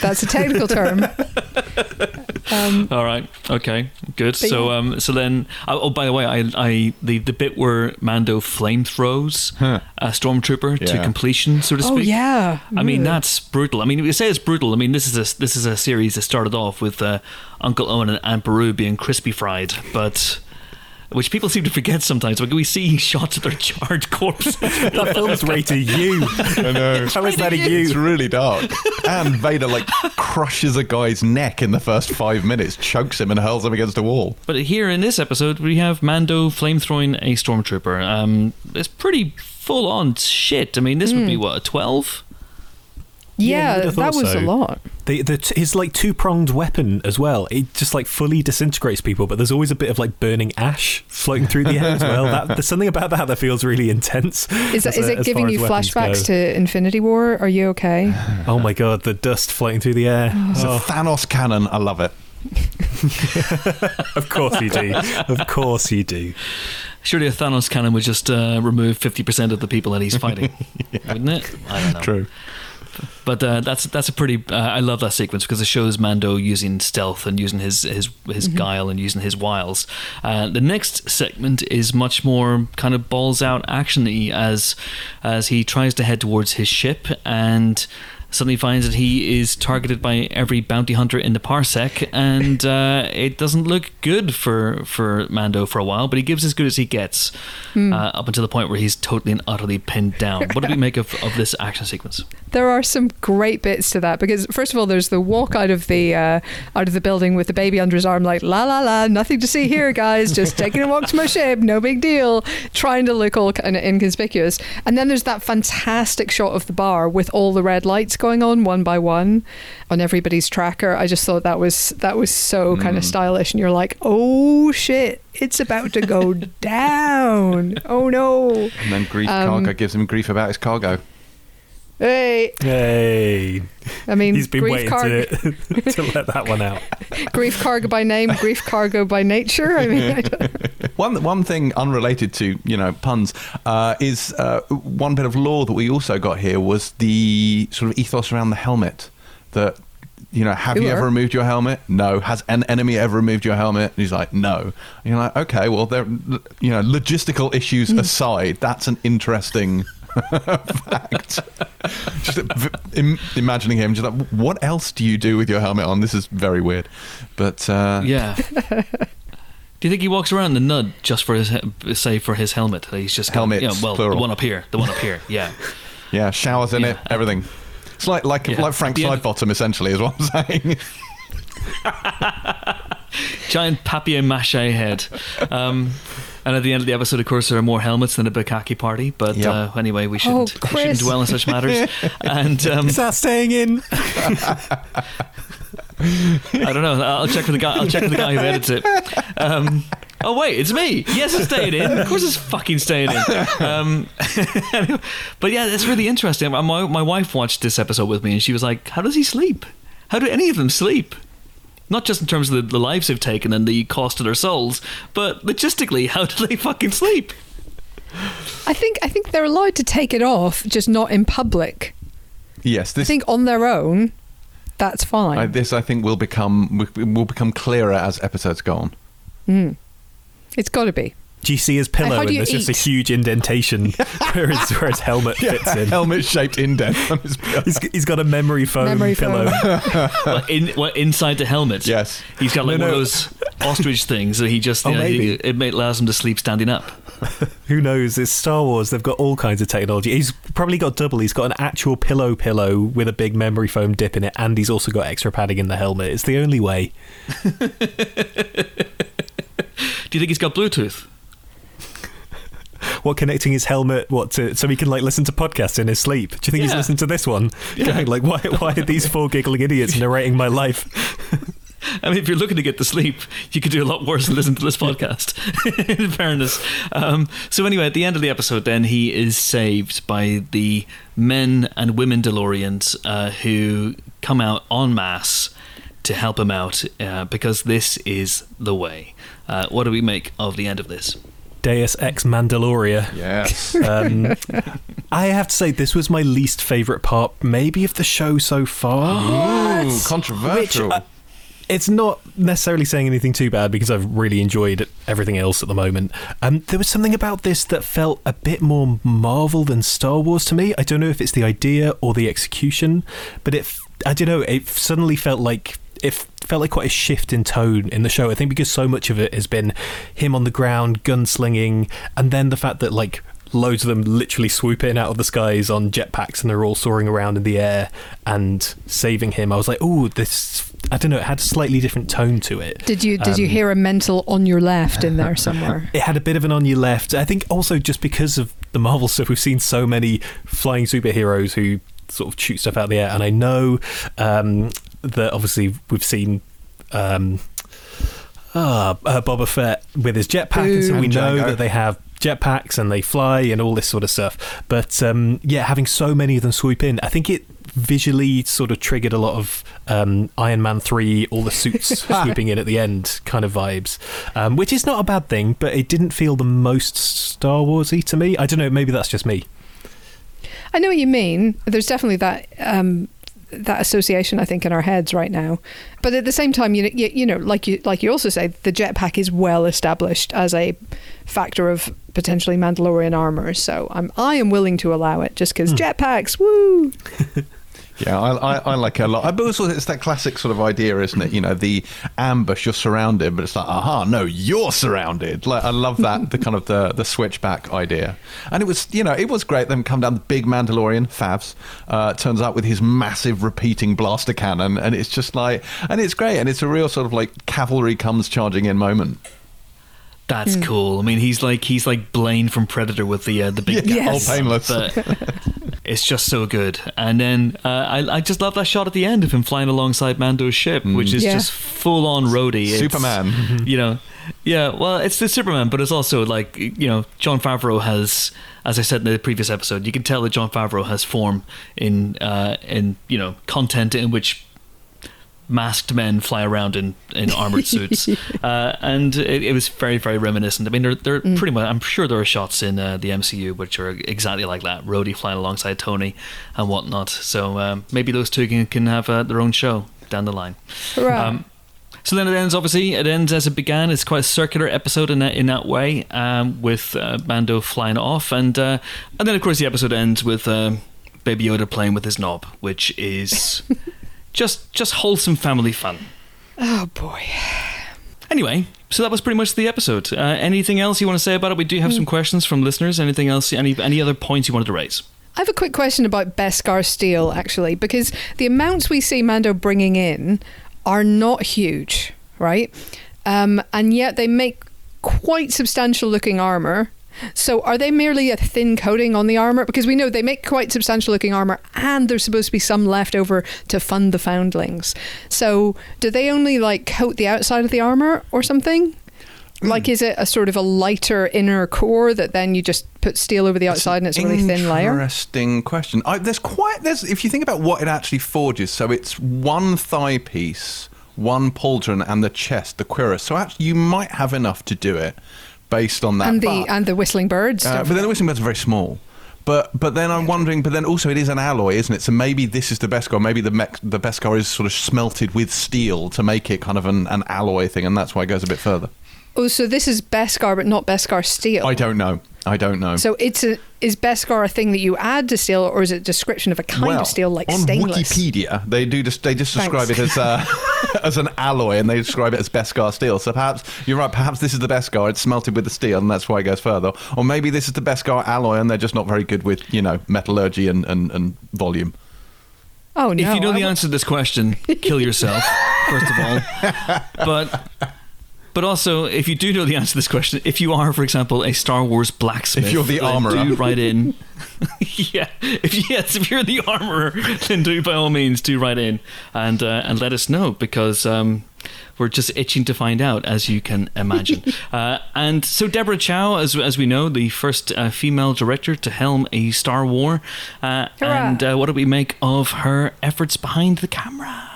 That's a technical term. Um, All right. Okay. Good. So yeah. um so then oh, oh by the way I I the, the bit where Mando flame throws Huh. a stormtrooper to completion so to speak. oh yeah. I mean that's brutal. I mean we say it's brutal. I mean this is a this is a series that started off with uh, Uncle Owen and Aunt Beru being crispy fried, but which people seem to forget sometimes. Like we see shots of their charred corpse. That film's rated U. I know. How is that a It's really dark. And Vader like crushes a guy's neck in the first five minutes, chokes him, and hurls him against a wall. But here in this episode, we have Mando flame throwing a stormtrooper. Um, it's pretty full on shit. I mean, this would be what a twelve. Yeah, yeah, you would have that was so. a lot. The, the, t- his like two pronged weapon as well. It just like fully disintegrates people, but there's always a bit of like burning ash floating through the air as well. That, there's something about that that feels really intense. Is, as is a- it giving you flashbacks go. to Infinity War? Are you okay? Oh my god, the dust floating through the air. It's a Oh, Thanos cannon. I love it. of course you do. Of course you do. Surely a Thanos cannon would just uh, remove fifty percent of the people that he's fighting, wouldn't it? I don't know. True. But uh, that's that's a pretty. Uh, I love that sequence because it shows Mando using stealth and using his his his guile and using his wiles. Uh, the next segment is much more kind of balls out actiony as as he tries to head towards his ship and. Suddenly finds that he is targeted by every bounty hunter in the parsec, and uh, it doesn't look good for for Mando for a while. But he gives as good as he gets, uh, up until the point where he's totally and utterly pinned down. What do we make of, of this action sequence? There are some great bits to that because first of all, there's the walk out of the uh, out of the building with the baby under his arm, like la la la, nothing to see here, guys. Just taking a walk to my ship, no big deal. Trying to look all kind of inconspicuous, and then there's that fantastic shot of the bar with all the red lights going on one by one on everybody's tracker. I just thought that was that was so kind of stylish, and you're like, oh shit, it's about to go down. Oh no. And then Grief Um, Cargo gives him grief about his cargo. Hey, Hey, I mean, he's been grief waiting cargo, to, to let that one out. grief cargo by name, grief cargo by nature. I mean, I don't, One one thing unrelated to you know puns uh, is uh, one bit of law that we also got here was the sort of ethos around the helmet that. You know, have you ever removed your helmet? No. Has an enemy ever removed your helmet? And he's like, no. And you're like, okay, well, there, you know, logistical issues aside, that's an interesting fact. just im- imagining him, just like, what else do you do with your helmet on? This is very weird. But uh, Yeah. Do you think he walks around the nud just for his, he- say, for his helmet? He's just got- Helmets, Yeah, well, plural. the one up here, the one up here. Yeah. Yeah, showers in it, everything. It's like like Yeah. like Frank Sidebottom, essentially, is what I'm saying. Giant papier-mâché head. Um, and at the end of the episode, of course, there are more helmets than a Bukaki party. But Yep. uh, anyway, we shouldn't, Oh, we shouldn't dwell on such matters. and um, Is that staying in? I don't know. I'll check for the guy. I'll check for the guy who edits it. Um, oh wait, it's me. Yes, it's staying in. Of course, it's fucking staying in. Um, but yeah, it's really interesting. My my wife watched this episode with me, and she was like, "How does he sleep? How do any of them sleep?" Not just in terms of the, the lives they've taken and the cost of their souls, but logistically, how do they fucking sleep? I think I think they're allowed to take it off, just not in public. yes, I think on their own, that's fine. I, this I think will become will become clearer as episodes go on. Hmm. It's got to be. Do you see his pillow how do and you there's just a huge indentation where, his, where his helmet fits in? Helmet shaped indent on his pillow. He's, he's got a memory foam Memory pillow. foam. Well, in, well, inside the helmet. Yes. He's got like No, one no. of those ostrich things that he just, Oh, you know, he- maybe. it allows him to sleep standing up. Who knows? It's Star Wars. They've got all kinds of technology. He's probably got double. He's got an actual pillow pillow with a big memory foam dip in it, and he's also got extra padding in the helmet. It's the only way. Do you think he's got Bluetooth? What connecting his helmet? What to so he can like listen to podcasts in his sleep? Do you think he's Yeah. listening to this one? Going like, why? Why are these four giggling idiots narrating my life? I mean, if you're looking to get to sleep, you could do a lot worse than listen to this podcast. in fairness. Um, so anyway, at the end of the episode, then he is saved by the men and women DeLoreans uh, who come out en masse to help him out uh, because this is the way. Uh, what do we make of the end of this? Deus Ex Mandaloria. Yes. Um, I have to say, this was my least favorite part, maybe of the show so far. Ooh, Which controversial. uh, it's not necessarily saying anything too bad because I've really enjoyed everything else at the moment. Um, there was something about this that felt a bit more Marvel than Star Wars to me. I don't know if it's the idea or the execution, but it, f- I don't know, it suddenly felt like it felt like quite a shift in tone in the show. I think because so much of it has been him on the ground, gunslinging, and then the fact that like loads of them literally swoop in out of the skies on jetpacks and they're all soaring around in the air and saving him. I was like, oh, this. I don't know. It had a slightly different tone to it. Did you did you Um, hear a mental on your left in there somewhere? It had a bit of an on your left. I think also just because of the Marvel stuff, we've seen so many flying superheroes who sort of shoot stuff out of the air, and I know um, that obviously we've seen. Um, uh, uh, Boba Fett with his jetpack, and so Boo. we And know Django. that they have jetpacks and they fly and all this sort of stuff. But um, yeah, having so many of them swoop in, I think it visually sort of triggered a lot of um, Iron Man 3, all the suits swooping in at the end kind of vibes, um, which is not a bad thing, but it didn't feel the most Star Warsy to me. I don't know, maybe that's just me. I know what you mean. There's definitely that um, that association I think in our heads right now. But at the same time, you know, you, you know, like you like you also say, the jetpack is well established as a factor of potentially Mandalorian armor. So I'm I am willing to allow it just because hmm. jetpacks, woo. Yeah, I, I, I like it a lot. But also, it's that classic sort of idea, isn't it? You know, the ambush, you're surrounded, but it's like, aha, no, you're surrounded. Like, I love that, the kind of the, the switchback idea. And it was, you know, it was great. Them come down the big Mandalorian, Favs, uh, turns out with his massive repeating blaster cannon. And it's just like, and it's great. And it's a real sort of like cavalry comes charging in moment. That's cool. I mean, he's like he's like Blaine from Predator with the uh, the big Yeah, Yes. all painless. but it's just so good. And then uh, I, I just love that shot at the end of him flying alongside Mando's ship, which is Yeah. just full on Rhodey. It's- Superman. You know, yeah. Well, it's the Superman, but it's also like you know, Jon Favreau has, as I said in the previous episode, you can tell that Jon Favreau has form in uh, in you know content in which masked men fly around in, in armored suits, uh, and it, it was very very reminiscent. I mean, they're, they're pretty much. I'm sure there are shots in uh, the MCU which are exactly like that. Rhodey flying alongside Tony and whatnot. So um, maybe those two can, can have uh, their own show down the line. Hurrah. Um, so then it ends. Obviously, it ends as it began. It's quite a circular episode in that in that way, um, with uh, Mando flying off, and uh, and then of course the episode ends with um Baby Yoda playing with his knob, which is just just wholesome family fun. oh boy. Anyway, so that was pretty much the episode. Uh, anything else you want to say about it? We do have some questions from listeners. Anything else? Any any other points you wanted to raise? I have a quick question about Beskar steel, actually, because the amounts we see Mando bringing in are not huge, right? Um, and yet they make quite substantial looking armor. So are they merely a thin coating on the armor? Because we know they make quite substantial looking armor and there's supposed to be some left over to fund the foundlings. So do they only like coat the outside of the armor or something? Hmm. Like, is it a sort of a lighter inner core that then you just put steel over the outside and it's a really thin layer? Interesting question. I, there's quite there's if you think about what it actually forges. So it's one thigh piece, one pauldron, and the chest, the cuirass. So actually, you might have enough to do it based on that. and the but, and the whistling birds. uh, but then the whistling birds are very small. But but then I'm wondering. But then also it is an alloy, isn't it? So maybe this is the Beskar. Maybe the mech, the Beskar is sort of smelted with steel to make it kind of an, an alloy thing, and that's why it goes a bit further. Oh, so this is Beskar, but not Beskar steel. I don't know. I don't know. So it's a is best Beskar a thing that you add to steel, or is it a description of a kind well, of steel like on stainless? Wikipedia, they do just they just describe Thanks. it as uh, as an alloy, and they describe it as Beskar steel. So perhaps you're right. Perhaps this is the Beskar. It's smelted with the steel, and that's why it goes further. Or maybe this is the Beskar alloy, and they're just not very good with you know metallurgy and and, and volume. Oh no! if you know I the wa- answer to this question, kill yourself first of all. But but also, if you do know the answer to this question, if you are, for example, a Star Wars blacksmith, If you're the armourer. do write in. yeah, if yes, if you're the armorer, then do by all means do write in and uh, and let us know because. Um, we're just itching to find out, as you can imagine. uh, and so, Deborah Chow, as, as we know, the first uh, female director to helm a Star War. Uh, and uh, what do we make of her efforts behind the camera?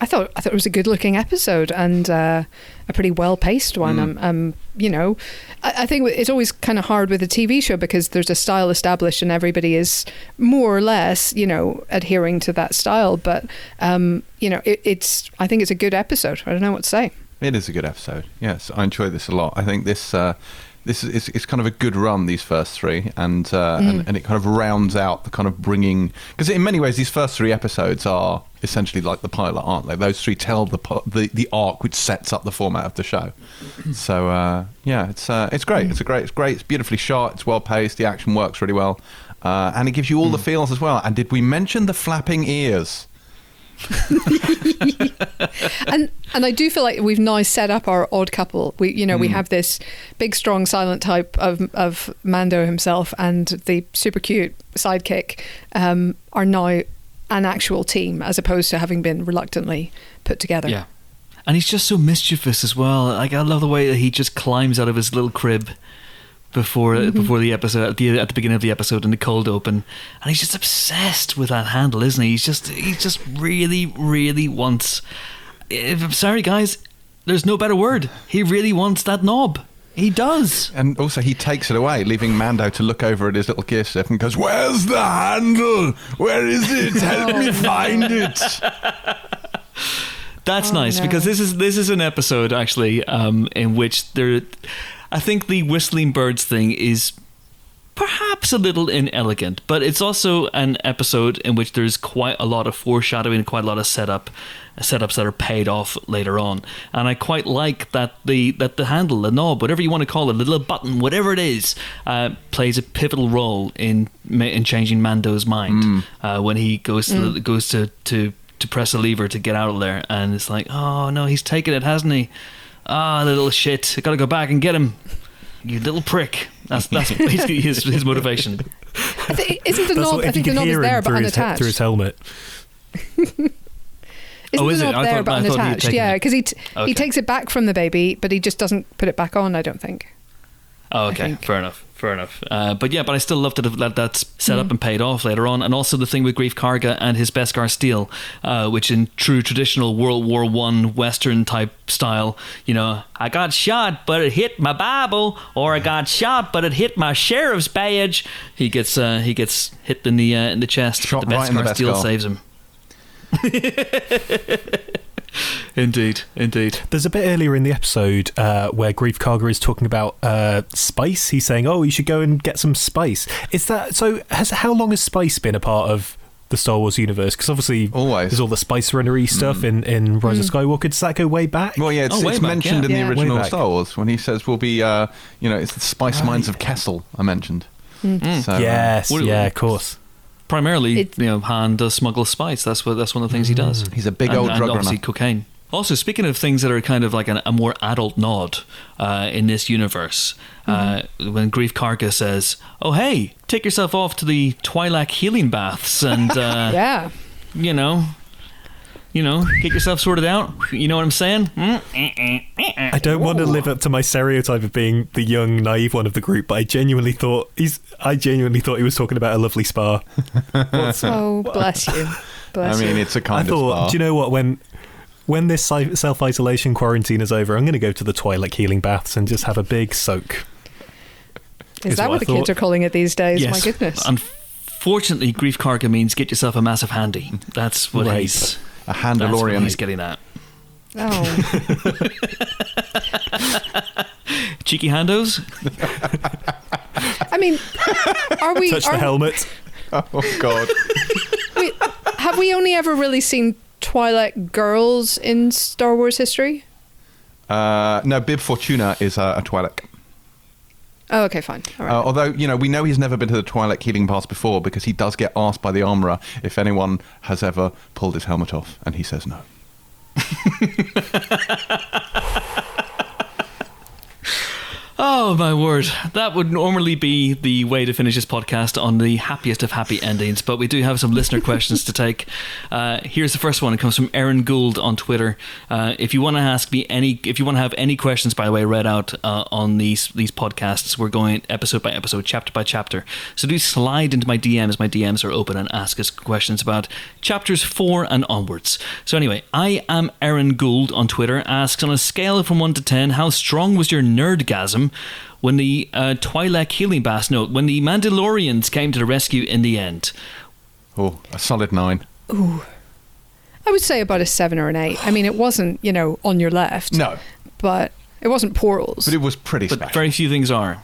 I thought I thought it was a good looking episode and uh, a pretty well paced one. Mm. Um, um, you know, I, I think it's always kind of hard with a TV show because there's a style established and everybody is more or less, you know, adhering to that style. But um, you know, it, it's I think it's a good episode. I don't know what to say. It is a good episode. Yes, I enjoy this a lot. I think this uh, this is it's, it's kind of a good run these first three, and, uh, and and it kind of rounds out the kind of bringing because in many ways these first three episodes are essentially like the pilot, aren't they? Those three tell the the, the arc which sets up the format of the show. So uh, yeah, it's uh, it's great. It's a great. It's great. It's beautifully shot. It's well paced. The action works really well, uh, and it gives you all the feels as well. And did we mention the flapping ears? and and I do feel like we've now set up our odd couple. We you know we have this big, strong, silent type of of Mando himself and the super cute sidekick um, are now an actual team as opposed to having been reluctantly put together. Yeah. And he's just so mischievous as well. Like I love the way that he just climbs out of his little crib before before the episode at the at the beginning of the episode in the cold open, and he's just obsessed with that handle, isn't he? He's just he just really really wants. If, I'm sorry, guys. There's no better word. He really wants that knob. He does. And also, he takes it away, leaving Mando to look over at his little gear stiff and goes, "Where's the handle? Where is it? Help me find it." That's Oh, nice no. because this is this is an episode actually um, in which there, I think the whistling birds thing is perhaps a little inelegant, but it's also an episode in which there's quite a lot of foreshadowing, quite a lot of setup, setups that are paid off later on, and I quite like that the that the handle, the knob, whatever you want to call it, the little button, whatever it is, uh, plays a pivotal role in in changing Mando's mind uh, when he goes to the, goes to to to press a lever to get out of there, and it's like, oh no, he's taken it, hasn't he? Ah, the little shit! I gotta go back and get him. You little prick. That's that's basically his his motivation. I think, isn't the knob? I think the could knob is there but through his, he- unattached. through his helmet. Isn't Oh, is the it? knob I there thought- but I thought he'd unattached? Yeah, because he t- Okay. he takes it back from the baby, but he just doesn't put it back on. I don't think. Oh, okay, think. fair enough, fair enough. Uh, but yeah, but I still love that that that's set up and paid off later on, and also the thing with Greef Karga and his Beskar steel, uh, which in true traditional World War One Western type style, you know, I got shot, but it hit my Bible, or I got shot, but it hit my sheriff's badge. He gets uh, he gets hit in the uh, in the chest. Shot but the right in the Beskar steel Beskar. saves him. indeed, indeed. There's a bit earlier in the episode uh, where Greef Karga is talking about uh, spice. He's saying, "Oh, you should go and get some spice." Is that so? Has how long has spice been a part of the Star Wars universe? Because obviously, Always. there's all the spice runnery stuff in in Rise of Skywalker. Does that go way back? Well, yeah, it's, Oh, it's back, mentioned yeah. in Yeah. the original. Star Wars when he says we'll be, uh, you know, it's the spice mines of Kessel. I mentioned. So, uh, yes, What- yeah, of course. Primarily, It- you know, Han does smuggle spice. That's what that's one of the things he does. he's a big and, old and drug obviously runner. cocaine. Also, speaking of things that are kind of like an, a more adult nod uh, in this universe, uh, when Greef Karga says, "Oh hey, take yourself off to the Twi'lek healing baths and uh, Yeah. you know, you know, get yourself sorted out." You know what I'm saying? Mm? I don't want to live up to my stereotype of being the young, naive one of the group, but I genuinely thought he's. I genuinely thought he was talking about a lovely spa. What's- Oh, bless you. Bless I mean, it's a kind thought, of spa. do you know what? When when this self isolation quarantine is over, I'm going to go to the Twi'lek healing baths and just have a big soak. Is is that what what the kids are calling it these days? yes. My goodness. Unfortunately, Greef Karga means get yourself a massive handy. That's what Right. he's. A That's what Handalorian. he's getting at. Oh. cheeky handos. I mean, are we? Touch are, the helmet. Oh God. we- have we only ever really seen Twi'lek girls in Star Wars history? Uh, no, Bib Fortuna is uh, a Twi'lek. Oh, okay, fine. All right. Uh, although you know, we know he's never been to the Twi'lek healing pass before because he does get asked by the armorer if anyone has ever pulled his helmet off, and he says no. Oh my word! That would normally be the way to finish this podcast on the happiest of happy endings, but we do have some listener questions to take. Uh, here's the first one. It comes from Aaron Gould on Twitter. Uh, if you want to ask me any, if you want to have any questions, by the way, read out uh, on these these podcasts, we're going episode by episode, chapter by chapter. So do slide into my DMs. My DMs are open and ask us questions about chapters four and onwards. So anyway, I am Aaron Gould on Twitter. Asks on a scale from one to ten, how strong was your nerdgasm? When the uh, Twi'lek healing bath note when the Mandalorians came to the rescue in the end. Oh, a solid nine. I would say about a seven or an eight. I mean, it wasn't, you know, on your left. No, But it wasn't portals. but it was pretty But special. very few things are.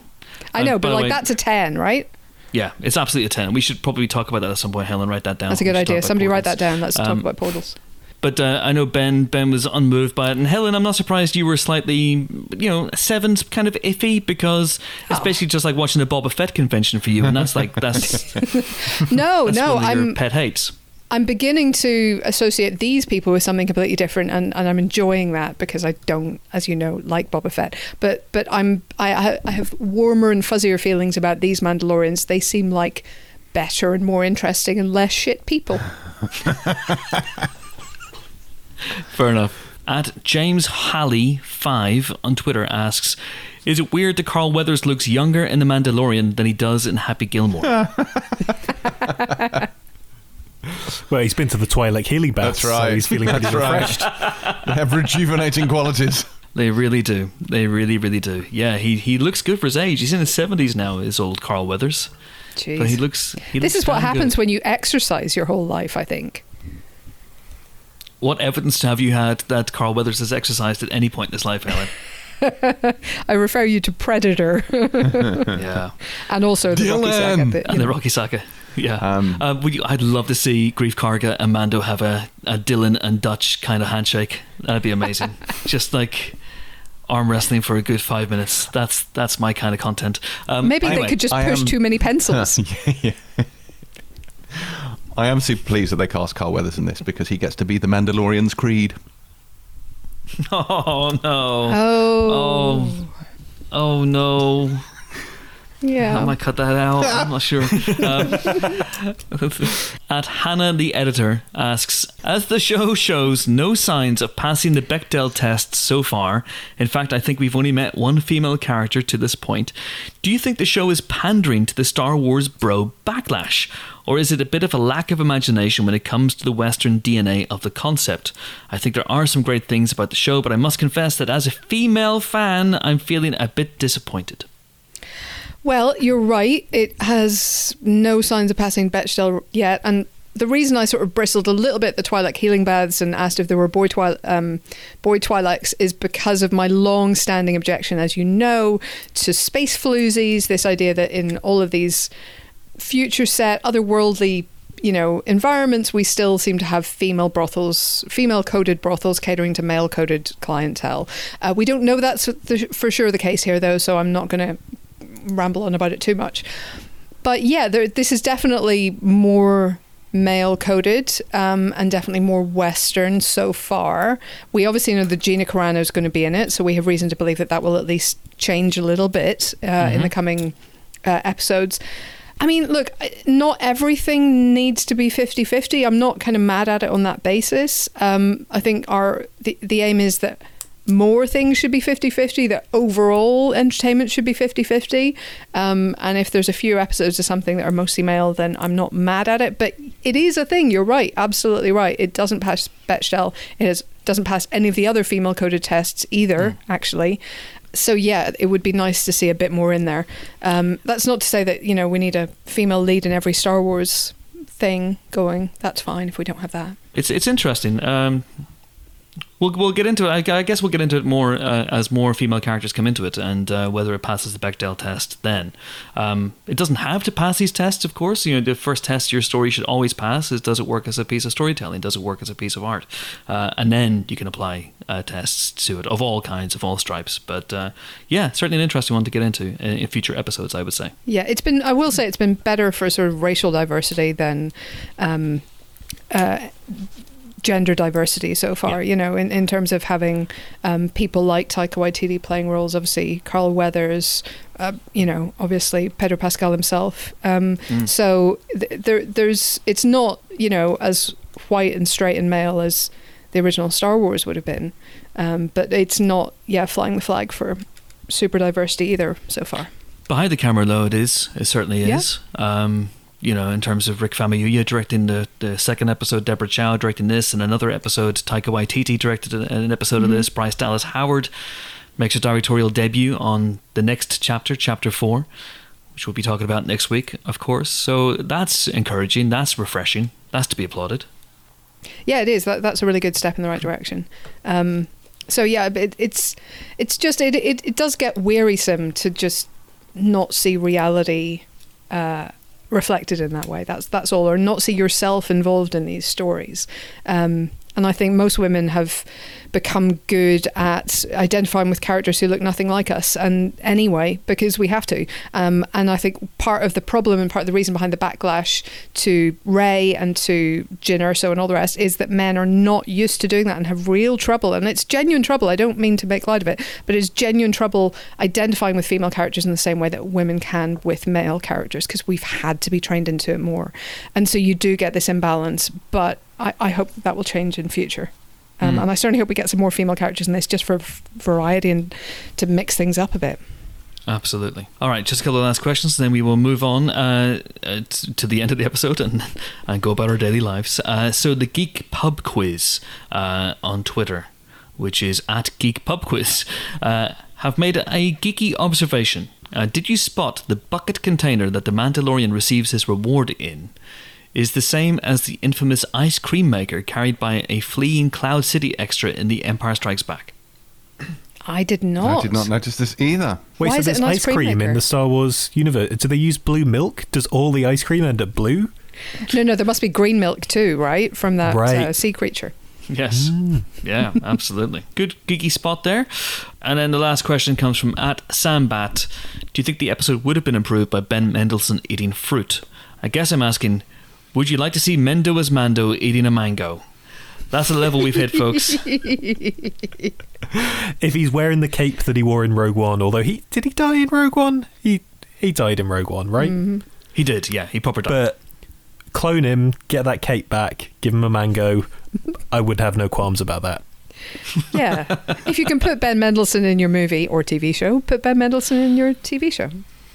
I know, Uh, but like way- that's a 10, right? Yeah, it's absolutely a ten. We should probably talk about that at some point. Helen, write that down. That's a good idea. about Somebody write that down. Let's talk Um, about portals. But uh, I know Ben. Ben was unmoved by it, and Helen, I'm not surprised you were slightly, you know, seven's kind of iffy because it's Oh. basically just like watching a Boba Fett convention for you, and that's like that's, No, that's no, one of your I'm pet hates. I'm beginning to associate these people with something completely different, and, and I'm enjoying that because I don't, as you know, like Boba Fett. But but I'm I I I have warmer and fuzzier feelings about these Mandalorians. They seem like better and more interesting and less shit people. Fair enough. At James Halley five on Twitter asks, "Is it weird that Carl Weathers looks younger in The Mandalorian than he does in Happy Gilmore?" Well, he's been to the Twi'lek healing bath, That's right. so he's feeling pretty That's right. refreshed. they have rejuvenating qualities. they really do. They really, really do. Yeah, he he looks good for his age. He's in his seventies now. Is old Carl Weathers, Jeez. but he looks. He this looks is what happens good. when you exercise your whole life. I think. What evidence have you had that Carl Weathers has exercised at any point in his life, Helen? I refer you to Predator yeah, and also the Rocky Saga. Dillon! But, you and the. Rocky Saga. Yeah, Um, uh, you, I'd love to see Greef Karga and Mando have a, a Dillon and Dutch kind of handshake. That'd be amazing. Just like arm wrestling for a good five minutes. That's that's my kind of content. Um, Maybe anyway, they could just push am- too many pencils. yeah. I am super pleased that they cast Carl Weathers in this because he gets to be the Mandalorian's creed. Oh no! oh, Oh, oh no! Yeah. I might cut that out. I'm not sure. Um, at Hannah the editor asks, as the show shows no signs of passing the Bechdel test so far. In fact, I think we've only met one female character to this point. Do you think the show is pandering to the Star Wars bro backlash, or is it a bit of a lack of imagination when it comes to the Western DNA of the concept? I think there are some great things about the show, but I must confess that as a female fan, I'm feeling a bit disappointed. Well, you're right. It has no signs of passing Bechdel yet, and the reason I sort of bristled a little bit at the Twi'lek healing baths and asked if there were boy Twil- um, boy Twi'leks is because of my long-standing objection, as you know, to space floozies. This idea that in all of these future set, otherworldly you know environments we still seem to have female brothels female coded brothels catering to male coded clientele uh, we don't know that's for sure the case here though so i'm not going to ramble on about it too much but yeah there, this is definitely more male coded um, and definitely more western so far we obviously know that gina carano is going to be in it so we have reason to believe that that will at least change a little bit uh, in the coming uh, episodes I mean, look, not everything needs to be 50-50. I'm not kind of mad at it on that basis. Um, I think our the, the aim is that more things should be 50-50, that overall entertainment should be 50-50. Um, and if there's a few episodes of something that are mostly male, then I'm not mad at it. But it is a thing. You're right. Absolutely right. It doesn't pass Bechdel. It is, doesn't pass any of the other female-coded tests either, actually so yeah, it would be nice to see a bit more in there. Um, that's not to say that you know we need a female lead in every Star Wars thing going. That's fine if we don't have that. It's it's interesting. Um, We'll, we'll get into it. I, guess we'll get into it more uh, as more female characters come into it and uh, whether it passes the Bechdel test then. Um, it doesn't have to pass these tests, of course. You know, the first test your story should always pass is does it work as a piece of storytelling? Does it work as a piece of art? Uh, and then you can apply uh, tests to it of all kinds, of all stripes. But uh, yeah, certainly an interesting one to get into in, in, future episodes, I would say. Yeah, it's been, I will say, it's been better for sort of racial diversity than. Um, uh, gender diversity so far. Yeah. You know, in, in terms of having um, people like Taika Waititi playing roles. Obviously, Carl Weathers. Uh, you know, obviously Pedro Pascal himself. Um, mm. So th- there, there's. It's not you know as white and straight and male as the original Star Wars would have been, um, but it's not. Yeah, flying the flag for super diversity either so far. Behind the camera, though, it is. It certainly is. Yeah. Um, you know, in terms of Rick Famuyiwa directing the, the second episode, Deborah Chow directing this, and another episode, Taika Waititi directed an episode mm-hmm. of this, Bryce Dallas Howard makes a directorial debut on the next chapter, chapter four, which we'll be talking about next week, of course. So that's encouraging, that's refreshing, that's to be applauded. Yeah, it is. That, that's a really good step in the right direction. Um, so yeah, it, it's it's just it, it it does get wearisome to just not see reality uh, reflected in that way. That's that's all, or not see yourself involved in these stories. Um, and I think most women have become good at identifying with characters who look nothing like us. And anyway, because we have to. Um, and I think part of the problem and part of the reason behind the backlash to Rey and to Jyn Erso and all the rest is that men are not used to doing that and have real trouble. And it's genuine trouble. I don't mean to make light of it, but it's genuine trouble identifying with female characters in the same way that women can with male characters because we've had to be trained into it more. And so you do get this imbalance. But I, I hope that will change in future. Um, mm. And I certainly hope we get some more female characters in this just for variety and to mix things up a bit. Absolutely. All right, just a couple of last questions, then we will move on uh, uh, to the end of the episode and, and go about our daily lives. Uh, so, the Geek Pub Quiz uh, on Twitter, which is at Geek Pub Quiz, uh, have made a geeky observation. Uh, did you spot the bucket container that the Mandalorian receives his reward in? Is the same as the infamous ice cream maker carried by a fleeing Cloud City extra in The Empire Strikes Back. I did not. I did not notice this either. Wait, Why so there's ice cream, cream in the Star Wars universe. Do they use blue milk? Does all the ice cream end up blue? No, no, there must be green milk too, right? From that right. Uh, sea creature. Yes. Mm. Yeah, absolutely. Good geeky spot there. And then the last question comes from at Sambat. Do you think the episode would have been improved by Ben Mendelsohn eating fruit? I guess I'm asking, would you like to see Mendo as Mando eating a mango? That's the level we've hit, folks. if he's wearing the cape that he wore in Rogue One, although he did he die in Rogue One? He he died in Rogue One, right? Mm-hmm. He did, yeah. He proper died. But clone him, get that cape back, give him a mango. I would have no qualms about that. yeah. If you can put Ben Mendelsohn in your movie or TV show, put Ben Mendelsohn in your TV show.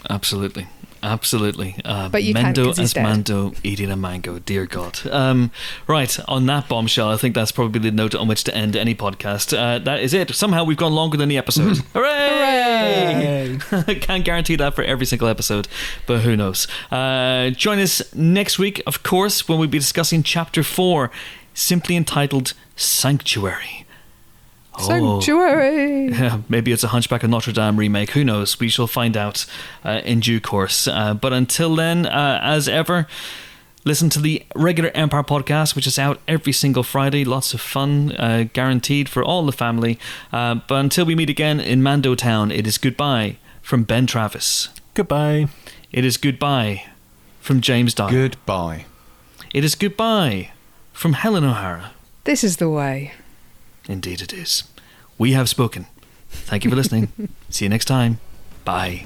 Absolutely. Absolutely. Uh, but you Mendo as dead. Mando eating a mango. Dear God. Um, right. On that bombshell, I think that's probably the note on which to end any podcast. Uh, that is it. Somehow we've gone longer than the episode. Hooray! Hooray! Can't guarantee that for every single episode, but who knows. Uh, join us next week, of course, when we'll be discussing chapter four, simply entitled Sanctuary. Sanctuary. Oh, yeah, maybe it's a Hunchback of Notre Dame remake. Who knows? We shall find out uh, in due course. Uh, but until then, uh, as ever, listen to the regular Empire podcast, which is out every single Friday. Lots of fun, uh, guaranteed for all the family. Uh, but until we meet again in Mando Town, it is goodbye from Ben Travis. Goodbye. It is goodbye from James Dyer. Goodbye. It is goodbye from Helen O'Hara. This is the way. Indeed, it is. We have spoken. Thank you for listening. See you next time. Bye.